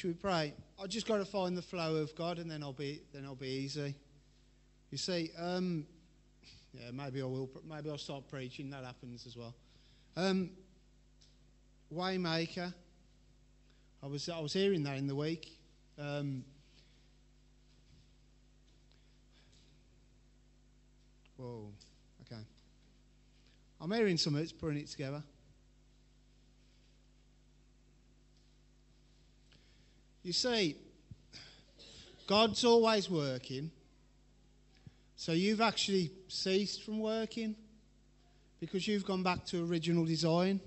Should we pray? I just got to find the flow of God, and then I'll be then I'll be easy. You see, um, yeah, maybe I will. Maybe I'll start preaching. That happens as well. Um, Waymaker. I was I was hearing that in the week. Um, whoa. Okay. I'm hearing some of it's putting it together. You see, God's always working. So you've actually ceased from working because you've gone back to original design.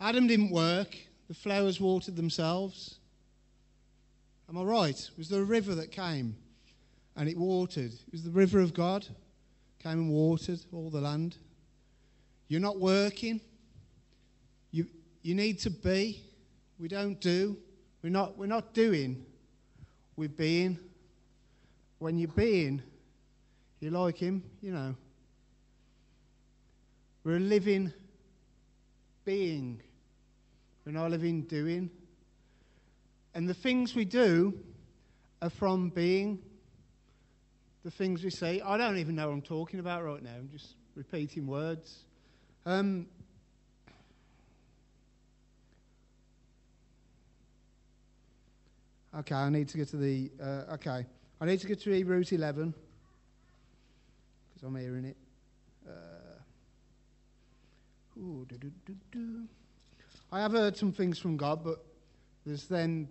Adam didn't work, the flowers watered themselves. Am I right? It was the river that came and it watered. It was the river of God, came and watered all the land. You're not working. You, you need to be. We don't do. We're not, we're not doing, we're being. When you're being, you like Him, you know. We're a living being. We're not a living doing. And the things we do are from being. The things we say. I don't even know what I'm talking about right now. I'm just repeating words. Um, Okay, I need to get to the. Uh, okay, I need to get to Hebrews 11 because I'm hearing it. Uh, ooh, do, do, do, I have heard some things from God, but there's then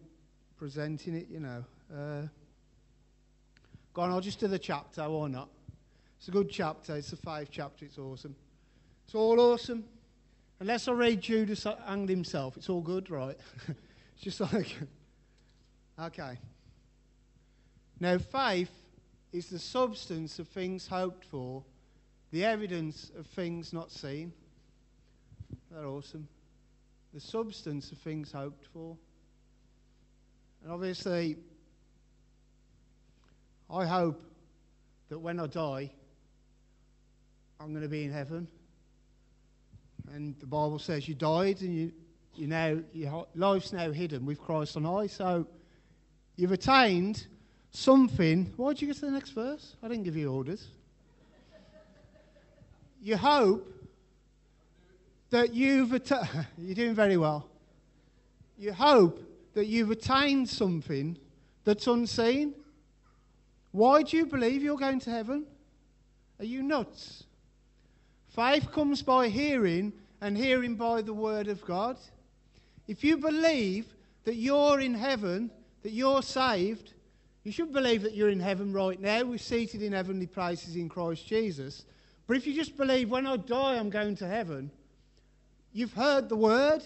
presenting it, you know. Uh, go on, I'll just do the chapter or not. It's a good chapter. It's a five chapter. It's awesome. It's all awesome. Unless I read Judas hanged himself, it's all good, right? it's just like. Okay. Now, faith is the substance of things hoped for, the evidence of things not seen. That awesome. The substance of things hoped for. And obviously, I hope that when I die, I'm going to be in heaven. And the Bible says you died and you, you now, your life's now hidden with Christ on high. So, You've attained something. Why did you get to the next verse? I didn't give you orders. you hope that you've attained. You're doing very well. You hope that you've attained something that's unseen. Why do you believe you're going to heaven? Are you nuts? Faith comes by hearing, and hearing by the word of God. If you believe that you're in heaven that you're saved, you should believe that you're in heaven right now. We're seated in heavenly places in Christ Jesus. But if you just believe when I die I'm going to heaven, you've heard the word.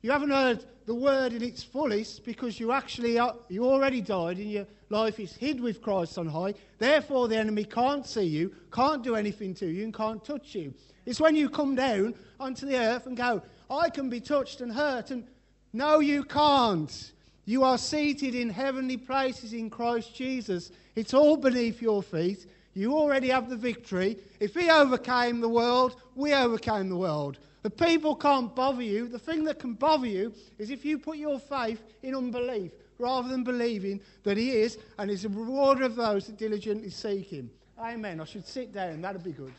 You haven't heard the word in its fullest because you actually are, you already died and your life is hid with Christ on high. Therefore, the enemy can't see you, can't do anything to you, and can't touch you. It's when you come down onto the earth and go, I can be touched and hurt, and no, you can't. You are seated in heavenly places in Christ Jesus. It's all beneath your feet. You already have the victory. If He overcame the world, we overcame the world. The people can't bother you. The thing that can bother you is if you put your faith in unbelief rather than believing that He is and is a rewarder of those that diligently seek Him. Amen. I should sit down. That'd be good.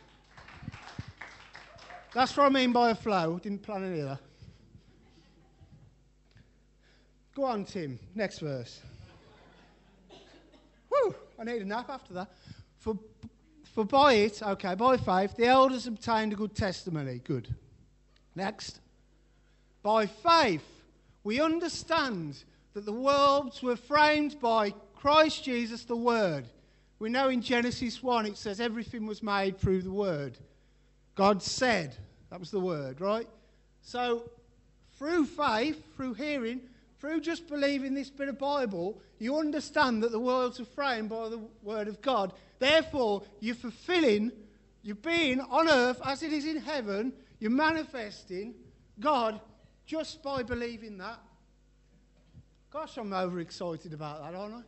That's what I mean by a flow. Didn't plan any of that. Go on, Tim. Next verse. Whew, I need a nap after that. For, for by it, okay, by faith, the elders obtained a good testimony. Good. Next. By faith, we understand that the worlds were framed by Christ Jesus, the Word. We know in Genesis 1 it says everything was made through the Word. God said, that was the Word, right? So, through faith, through hearing, through just believing this bit of Bible, you understand that the worlds framed by the Word of God. Therefore, you're fulfilling, you're being on earth as it is in heaven, you're manifesting God just by believing that. Gosh, I'm overexcited about that, aren't I?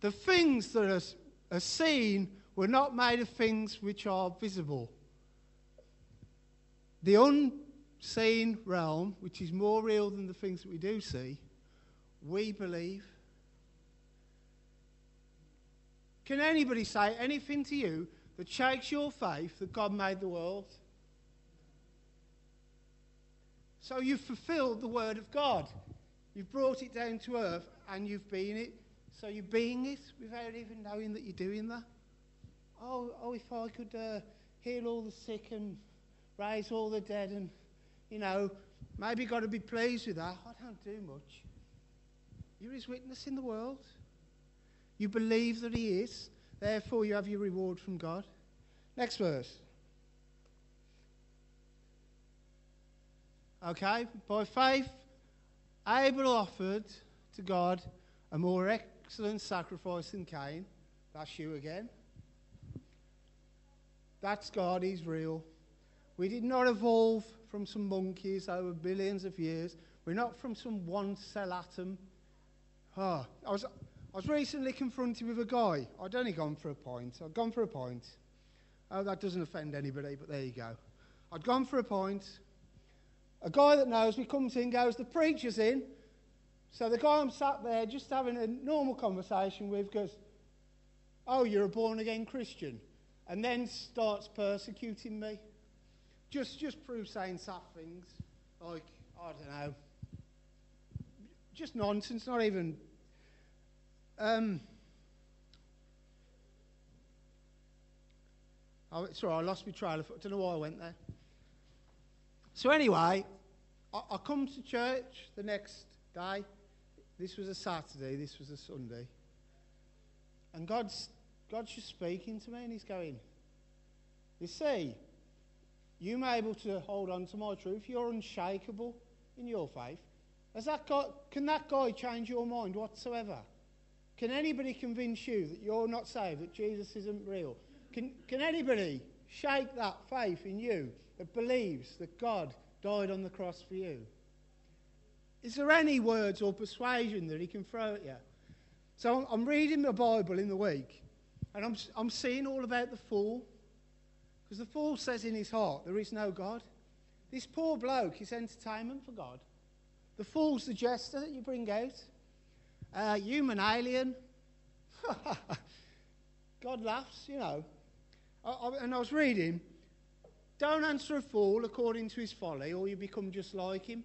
The things that are, are seen were not made of things which are visible. The unseen realm, which is more real than the things that we do see, we believe. Can anybody say anything to you that shakes your faith that God made the world? So you've fulfilled the word of God. You've brought it down to earth and you've been it. So you're being it without even knowing that you're doing that. Oh, oh if I could uh, heal all the sick and raise all the dead and, you know, maybe got to be pleased with that. I don't do much. You're his witness in the world. You believe that he is. Therefore, you have your reward from God. Next verse. Okay, by faith, Abel offered to God a more excellent sacrifice than Cain. That's you again. That's God, He's real. We did not evolve from some monkeys over billions of years. We're not from some one cell atom. Oh, I, was, I was recently confronted with a guy. I'd only gone for a point. I'd gone for a point. Oh, that doesn't offend anybody, but there you go. I'd gone for a point. A guy that knows me comes in, goes, The preacher's in. So the guy I'm sat there just having a normal conversation with goes, Oh, you're a born again Christian. And then starts persecuting me. Just, just proves saying soft things. Like, I don't know. Just nonsense, not even. Um, oh, sorry, I lost my trail of I don't know why I went there. So, anyway, I, I come to church the next day. This was a Saturday, this was a Sunday. And God's, God's just speaking to me and He's going, You see, you may able to hold on to my truth. You're unshakable in your faith. Has that guy, can that guy change your mind whatsoever? Can anybody convince you that you're not saved, that Jesus isn't real? Can, can anybody shake that faith in you that believes that God died on the cross for you? Is there any words or persuasion that he can throw at you? So I'm reading the Bible in the week, and I'm, I'm seeing all about the fool. Because the fool says in his heart, there is no God. This poor bloke is entertainment for God. The fool's the jester that you bring out. Uh, human alien. God laughs, you know. I, I, and I was reading, don't answer a fool according to his folly, or you become just like him.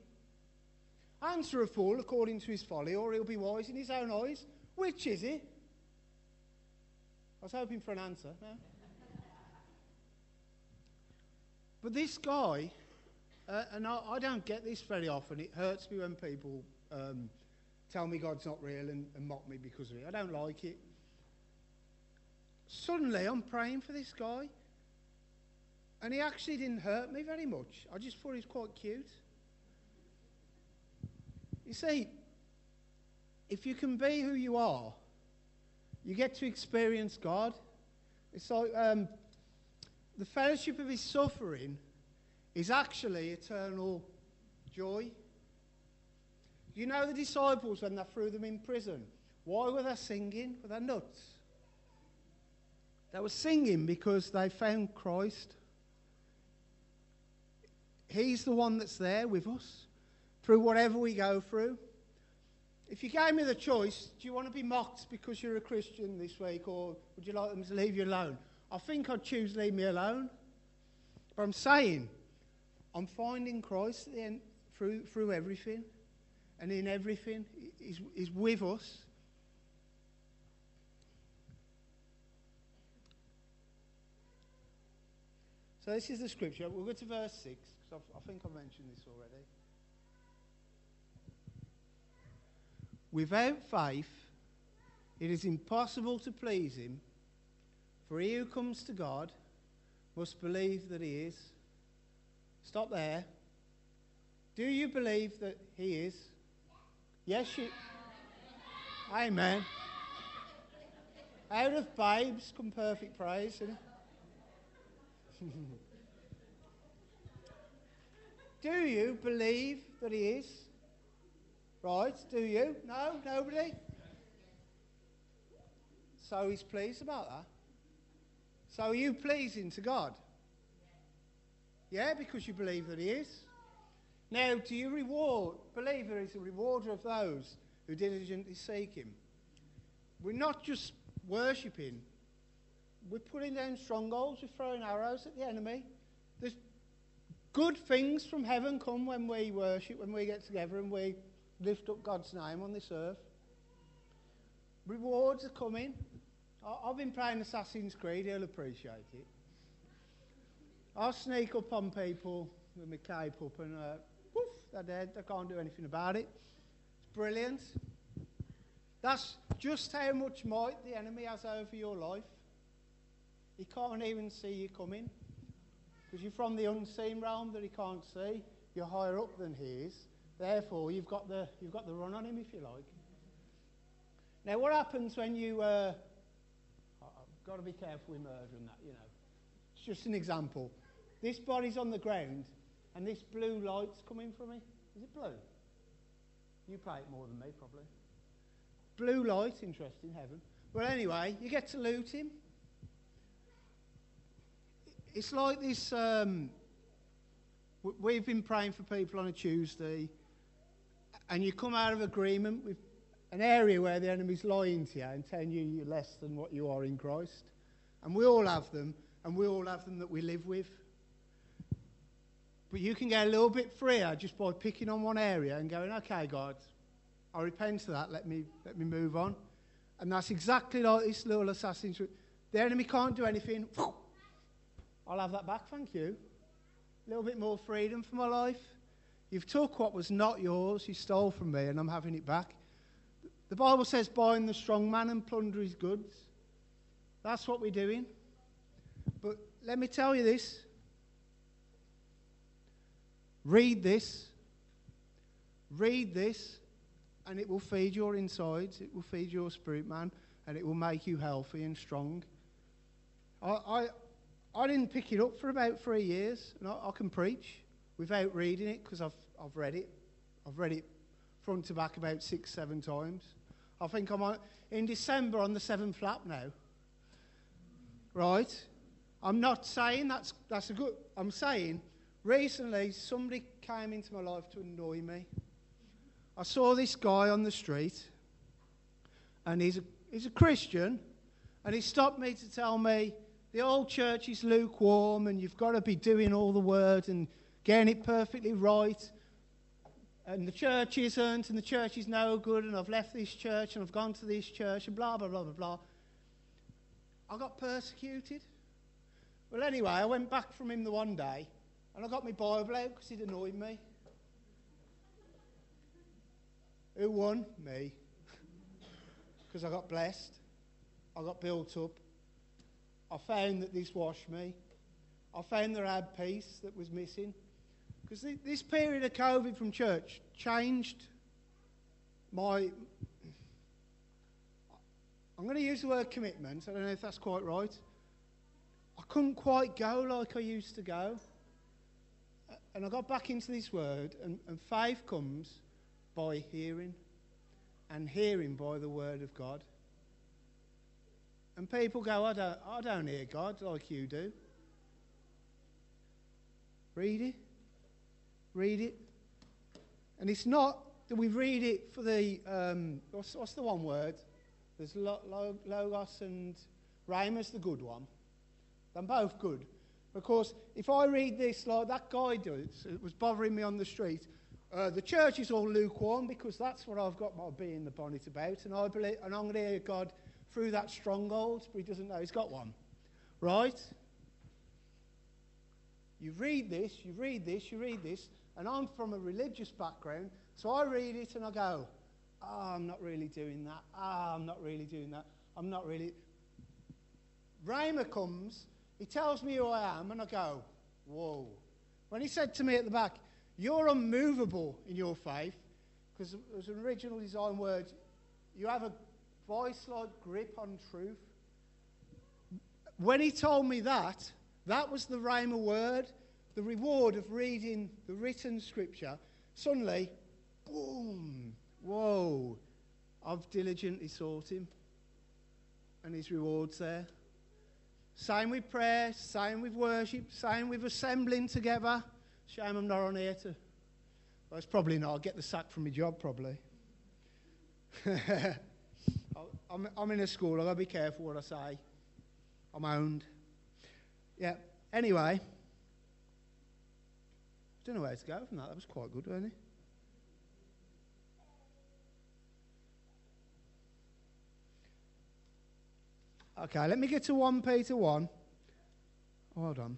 Answer a fool according to his folly, or he'll be wise in his own eyes. Which is it? I was hoping for an answer. No? But this guy, uh, and I, I, don't get this very often. It hurts me when people um, tell me God's not real and, and mock me because of it. I don't like it. Suddenly, I'm praying for this guy. And he actually didn't hurt me very much. I just thought he was quite cute. You see, if you can be who you are, you get to experience God. It's like um, the fellowship of his suffering is actually eternal joy. You know the disciples when they threw them in prison? Why were they singing? Were they nuts? They were singing because they found Christ. He's the one that's there with us through whatever we go through. If you gave me the choice, do you want to be mocked because you're a Christian this week, or would you like them to leave you alone? I think I'd choose leave me alone. But I'm saying, I'm finding Christ through, through everything, and in everything. He's, he's with us. So this is the scripture. We'll go to verse 6, because I think I mentioned this already. Without faith, it is impossible to please him, for he who comes to God must believe that he is. Stop there. Do you believe that he is? Yes, you. Amen. Out of babes come perfect praise. Do you believe that he is? Right, do you? No, nobody? So he's pleased about that. So are you pleasing to God? Yeah, because you believe that he is. Now, do you reward? Believer is a rewarder of those who diligently seek him. We're not just worshipping, we're putting down strongholds, we're throwing arrows at the enemy. There's good things from heaven come when we worship, when we get together and we lift up God's name on this earth. Rewards are coming. I've been playing Assassin's Creed, he'll appreciate it. I'll sneak up on people with my cape up and uh, woof, they're dead. They can't do anything about it. It's brilliant. That's just how much might the enemy has over your life. He can't even see you coming. Because you're from the unseen realm that he can't see. You're higher up than he is. Therefore, you've got the, you've got the run on him, if you like. Now, what happens when you. Uh, got to be careful with murder and that, you know. It's just an example. This body's on the ground, and this blue light's coming from me. Is it blue? You play it more than me, probably. Blue light, interesting, heaven. Well, anyway, you get to loot him. It's like this. Um, we've been praying for people on a Tuesday, and you come out of agreement with an area where the enemy's lying to you and telling you you're less than what you are in Christ. And we all have them, and we all have them that we live with. But you can get a little bit freer just by picking on one area and going, okay, God, I repent of that. Let me, let me move on. And that's exactly like this little assassin's. The enemy can't do anything. I'll have that back, thank you. A little bit more freedom for my life. You've took what was not yours, you stole from me, and I'm having it back. The Bible says, bind the strong man and plunder his goods. That's what we're doing. But let me tell you this read this, read this, and it will feed your insides, it will feed your spirit, man, and it will make you healthy and strong. I, I, I didn't pick it up for about three years, and I, I can preach without reading it because I've, I've read it. I've read it front to back about six, seven times. I think I'm on, in December on the seventh lap now. Right? I'm not saying that's, that's a good, I'm saying recently somebody came into my life to annoy me. I saw this guy on the street, and he's a, he's a Christian, and he stopped me to tell me the old church is lukewarm, and you've got to be doing all the word and getting it perfectly right and the church isn't, and the church is no good, and I've left this church, and I've gone to this church, and blah, blah, blah, blah, blah. I got persecuted. Well, anyway, I went back from him the one day, and I got my Bible out because he'd annoyed me. Who won? Me. Because I got blessed. I got built up. I found that this washed me. I found that I had peace that was missing. Because this period of COVID from church changed my. I'm going to use the word commitment. I don't know if that's quite right. I couldn't quite go like I used to go. And I got back into this word, and, and faith comes by hearing, and hearing by the word of God. And people go, I don't, I don't hear God like you do. Read it read it. And it's not that we read it for the, um, what's, what's, the one word? There's Logos and Rhema's the good one. They're both good. Of course, if I read this like that guy does, it was bothering me on the street, uh, the church is all lukewarm because that's what I've got my bee in the bonnet about. And I believe, and I'm going to hear God through that stronghold, but he doesn't know he's got one. Right? You read this, you read this, you read this, and I'm from a religious background, so I read it and I go, oh, I'm not really doing that. Oh, I'm not really doing that. I'm not really. Rhema comes, he tells me who I am, and I go, whoa. When he said to me at the back, you're unmovable in your faith, because it was an original design word, you have a voice like grip on truth. When he told me that, that was the Rhema word the reward of reading the written scripture, suddenly, boom, whoa, I've diligently sought him. And his reward's there. Same with prayer, same with worship, same with assembling together. Shame I'm not on here to Well, it's probably not. I'll get the sack from my job, probably. I'm, I'm in a school. I've got to be careful what I say. I'm owned. Yeah. Anyway, don't know where to go from that. That was quite good, wasn't it? Okay, let me get to 1 Peter 1. Hold on.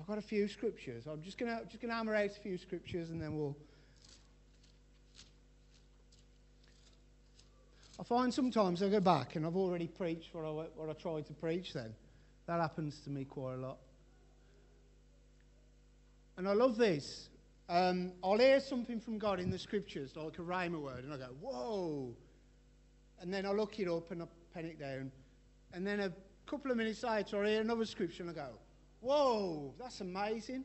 I've got a few scriptures. I'm just going to just gonna hammer out a few scriptures and then we'll. I find sometimes I go back and I've already preached what I, what I tried to preach then. That happens to me quite a lot. And I love this. Um, I'll hear something from God in the scriptures, like a rhema word, and I go, whoa. And then I look it up and I pen it down. And then a couple of minutes later, I hear another scripture and I go, whoa, that's amazing.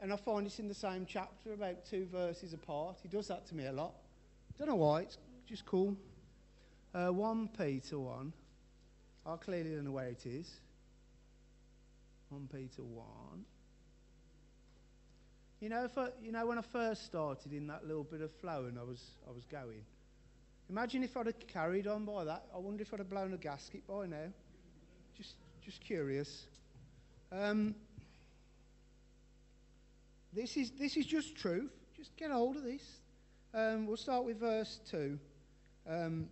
And I find it's in the same chapter, about two verses apart. He does that to me a lot. Don't know why, it's just cool. Uh, 1 Peter 1. I clearly don't know where it is. 1 Peter 1. You know, if I, you know, when I first started in that little bit of flow and I was, I was going, imagine if I'd have carried on by that. I wonder if I'd have blown a gasket by now. Just, just curious. Um, this, is, this is just truth. Just get hold of this. Um, we'll start with verse 2. Um,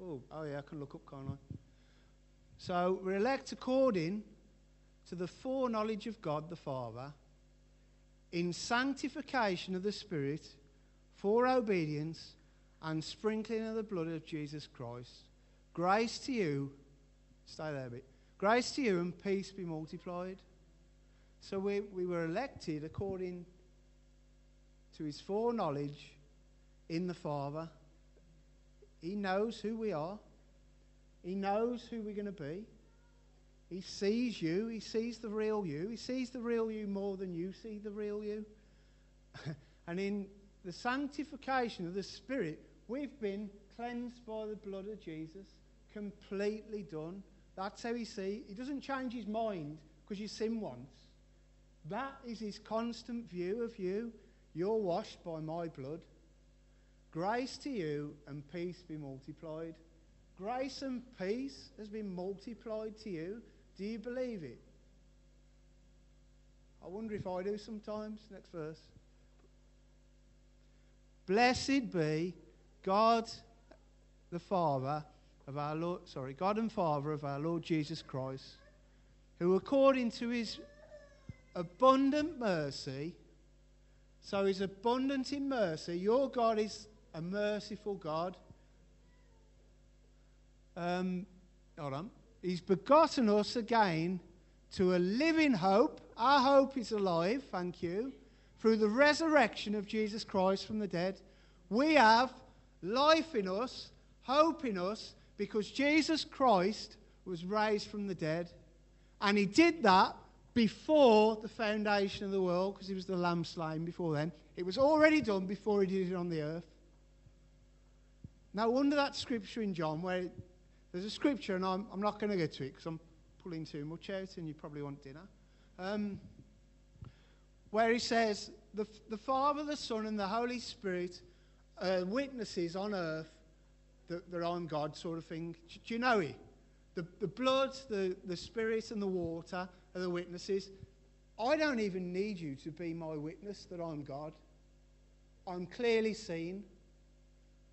oh, oh, yeah, I can look up, can't I? So, we're elect according to the foreknowledge of God the Father, in sanctification of the Spirit, for obedience and sprinkling of the blood of Jesus Christ. Grace to you, stay there a bit. Grace to you and peace be multiplied. So we, we were elected according to his foreknowledge in the Father. He knows who we are, he knows who we're going to be. He sees you, he sees the real you, he sees the real you more than you see the real you. and in the sanctification of the Spirit, we've been cleansed by the blood of Jesus, completely done. That's how he sees. He doesn't change his mind because you sin once. That is his constant view of you. You're washed by my blood. Grace to you and peace be multiplied. Grace and peace has been multiplied to you. Do you believe it? I wonder if I do sometimes. Next verse. Blessed be God the Father of our Lord, sorry, God and Father of our Lord Jesus Christ, who according to his abundant mercy, so he's abundant in mercy, your God is a merciful God. Um, hold on. He's begotten us again to a living hope. Our hope is alive, thank you, through the resurrection of Jesus Christ from the dead. We have life in us, hope in us, because Jesus Christ was raised from the dead. And he did that before the foundation of the world, because he was the lamb slain before then. It was already done before he did it on the earth. No wonder that scripture in John, where there's a scripture, and I'm, I'm not going to get to it because I'm pulling too much out and you probably want dinner, um, where he says, the, the Father, the Son, and the Holy Spirit are witnesses on earth that, that I'm God, sort of thing. Do you know it? The, the blood, the, the spirit, and the water are the witnesses. I don't even need you to be my witness that I'm God. I'm clearly seen.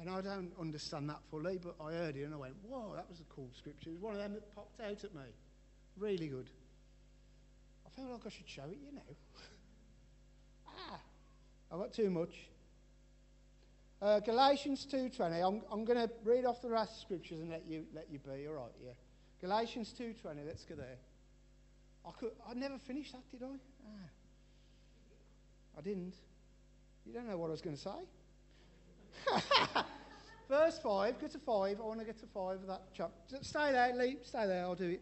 And I don't understand that fully, but I heard it and I went, whoa, that was a cool scripture. It was one of them that popped out at me. Really good. I feel like I should show it, you know. ah, I got too much. Uh, Galatians 2.20. I'm, I'm going to read off the rest of scriptures and let you, let you be. All right, yeah. Galatians 2.20. Let's go there. I, could, I never finished that, did I? Ah. I didn't. You don't know what I was going to say? Verse 5. Get to 5. I want to get to 5 of that chapter. Stay there, Lee. Stay there. I'll do it.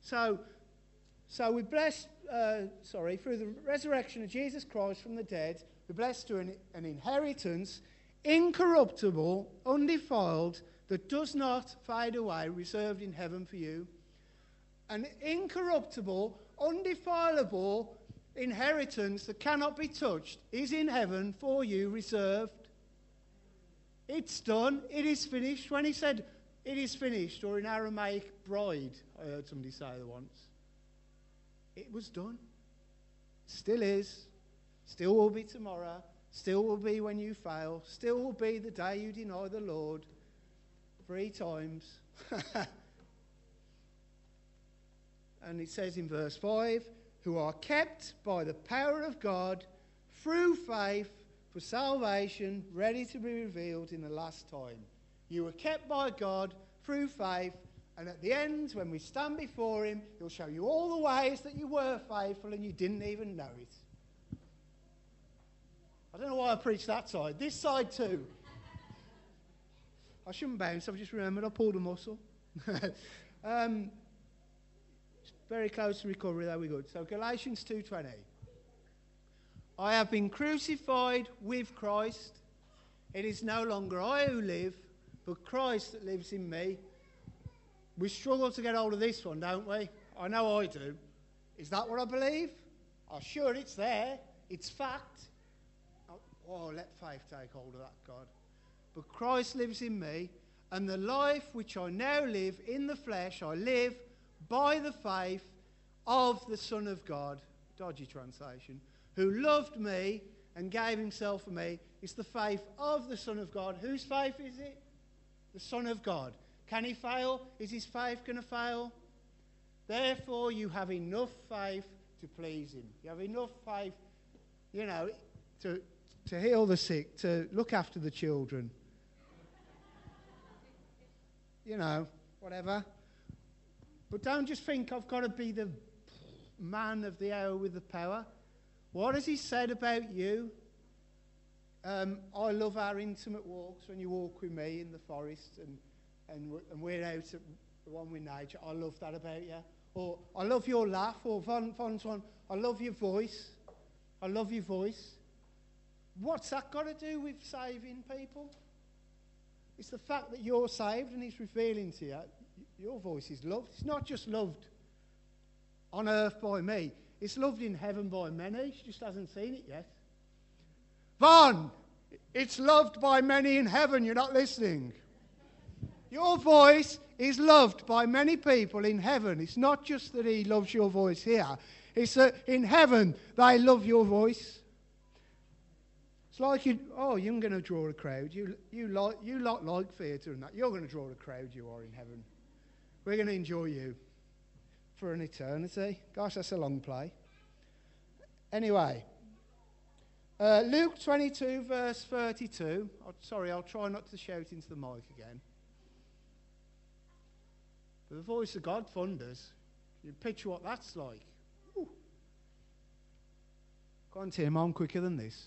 So, so we blessed, uh, sorry, through the resurrection of Jesus Christ from the dead, we're blessed to an, an inheritance incorruptible, undefiled, that does not fade away, reserved in heaven for you. An incorruptible, undefilable, inheritance that cannot be touched is in heaven for you reserved. It's done. It is finished. When he said, it is finished, or in Aramaic, bride, I heard somebody say that once, it was done. Still is. Still will be tomorrow. Still will be when you fail. Still will be the day you deny the Lord three times. and it says in verse 5 who are kept by the power of God through faith for salvation, ready to be revealed in the last time. You were kept by God through faith, and at the end, when we stand before Him, He'll show you all the ways that you were faithful and you didn't even know it. I don't know why I preached that side. This side too. I shouldn't bounce. I've just remembered I pulled a muscle. um, very close to recovery. There we go. So Galatians two twenty. I have been crucified with Christ. It is no longer I who live, but Christ that lives in me. We struggle to get hold of this one, don't we? I know I do. Is that what I believe? I'm sure it's there. It's fact. Oh, oh, let faith take hold of that, God. But Christ lives in me, and the life which I now live in the flesh, I live by the faith of the Son of God. Dodgy translation who loved me and gave himself for me. It's the faith of the Son of God. Whose faith is it? The Son of God. Can he fail? Is his faith going to fail? Therefore, you have enough faith to please him. You have enough faith, you know, to, to heal the sick, to look after the children. you know, whatever. But don't just think I've got to be the man of the hour with the power. What has he said about you? Um, I love our intimate walks when you walk with me in the forest and, and, and we're out at one with nature. I love that about you. Or I love your laugh. Or Von, Von's one, I love your voice. I love your voice. What's that got to do with saving people? It's the fact that you're saved and He's revealing to you your voice is loved. It's not just loved on earth by me, it's loved in heaven by many. She just hasn't seen it yet. Vaughn, it's loved by many in heaven. You're not listening. Your voice is loved by many people in heaven. It's not just that he loves your voice here, it's that in heaven they love your voice. It's like you, oh, you're going to draw a crowd. You, you, like, you lot like theatre and that. You're going to draw a crowd you are in heaven. We're going to enjoy you for an eternity. Gosh, that's a long play. Anyway, uh, Luke 22, verse 32. Oh, sorry, I'll try not to shout into the mic again. But the voice of God thunders. You picture what that's like. Ooh. Go on, Tim, I'm quicker than this.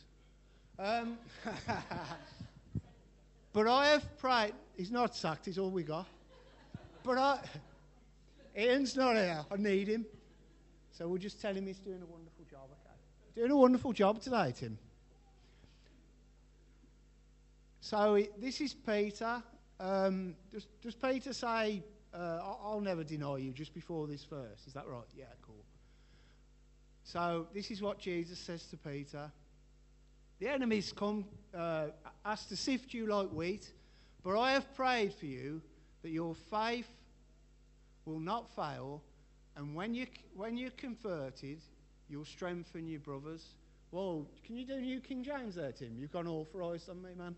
Um, but I have prayed. He's not sacked, he's all we got. But I. Ian's not here. I need him. So we'll just tell him he's doing a wonderful job, okay? Doing a wonderful job today, Tim. So this is Peter. Um, does, does Peter say, uh, I'll never deny you just before this verse? Is that right? Yeah, cool. So this is what Jesus says to Peter. The enemies come, uh, ask to sift you like wheat, but I have prayed for you that your faith will not fail, and when, you, when you're converted, you'll strengthen your brothers. Whoa, can you do New King James there, Tim? You've gone authorised on me, man.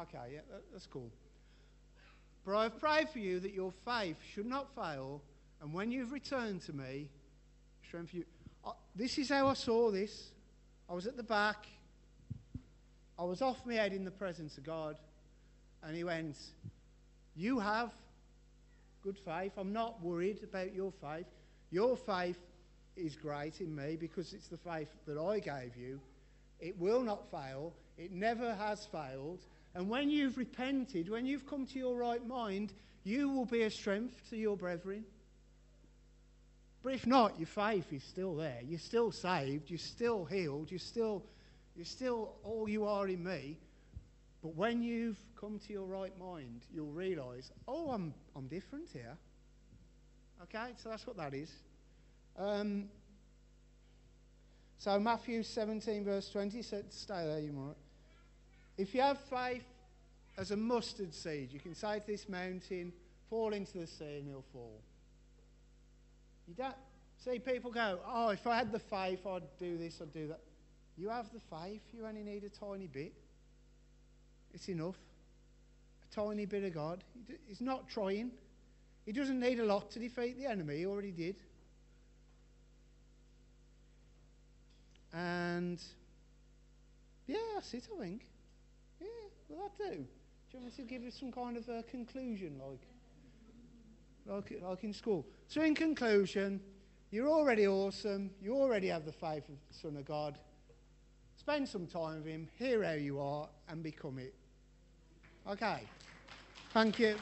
Okay, yeah, that, that's cool. But I've prayed for you that your faith should not fail, and when you've returned to me, strengthen you. Uh, this is how I saw this. I was at the back. I was off my head in the presence of God, and He went, you have good faith. I'm not worried about your faith. Your faith is great in me because it's the faith that I gave you. It will not fail. It never has failed. And when you've repented, when you've come to your right mind, you will be a strength to your brethren. But if not, your faith is still there. You're still saved. You're still healed. You're still, you're still all you are in me. But when you've come to your right mind, you'll realize, oh, I'm, I'm different here. Okay, so that's what that is. Um, so Matthew 17, verse 20 said, stay there, you might. If you have faith as a mustard seed, you can say to this mountain, fall into the sea and it'll fall. You don't see people go, oh, if I had the faith, I'd do this, I'd do that. You have the faith, you only need a tiny bit. It's enough. A tiny bit of God. He's not trying. He doesn't need a lot to defeat the enemy, he already did. And yeah, that's it, I think. Yeah, will that do? Do you want me to give you some kind of a conclusion, like, like, like in school? So, in conclusion, you're already awesome. You already have the faith of the Son of God. Spend some time with Him, hear how you are, and become it. Okay. Thank you.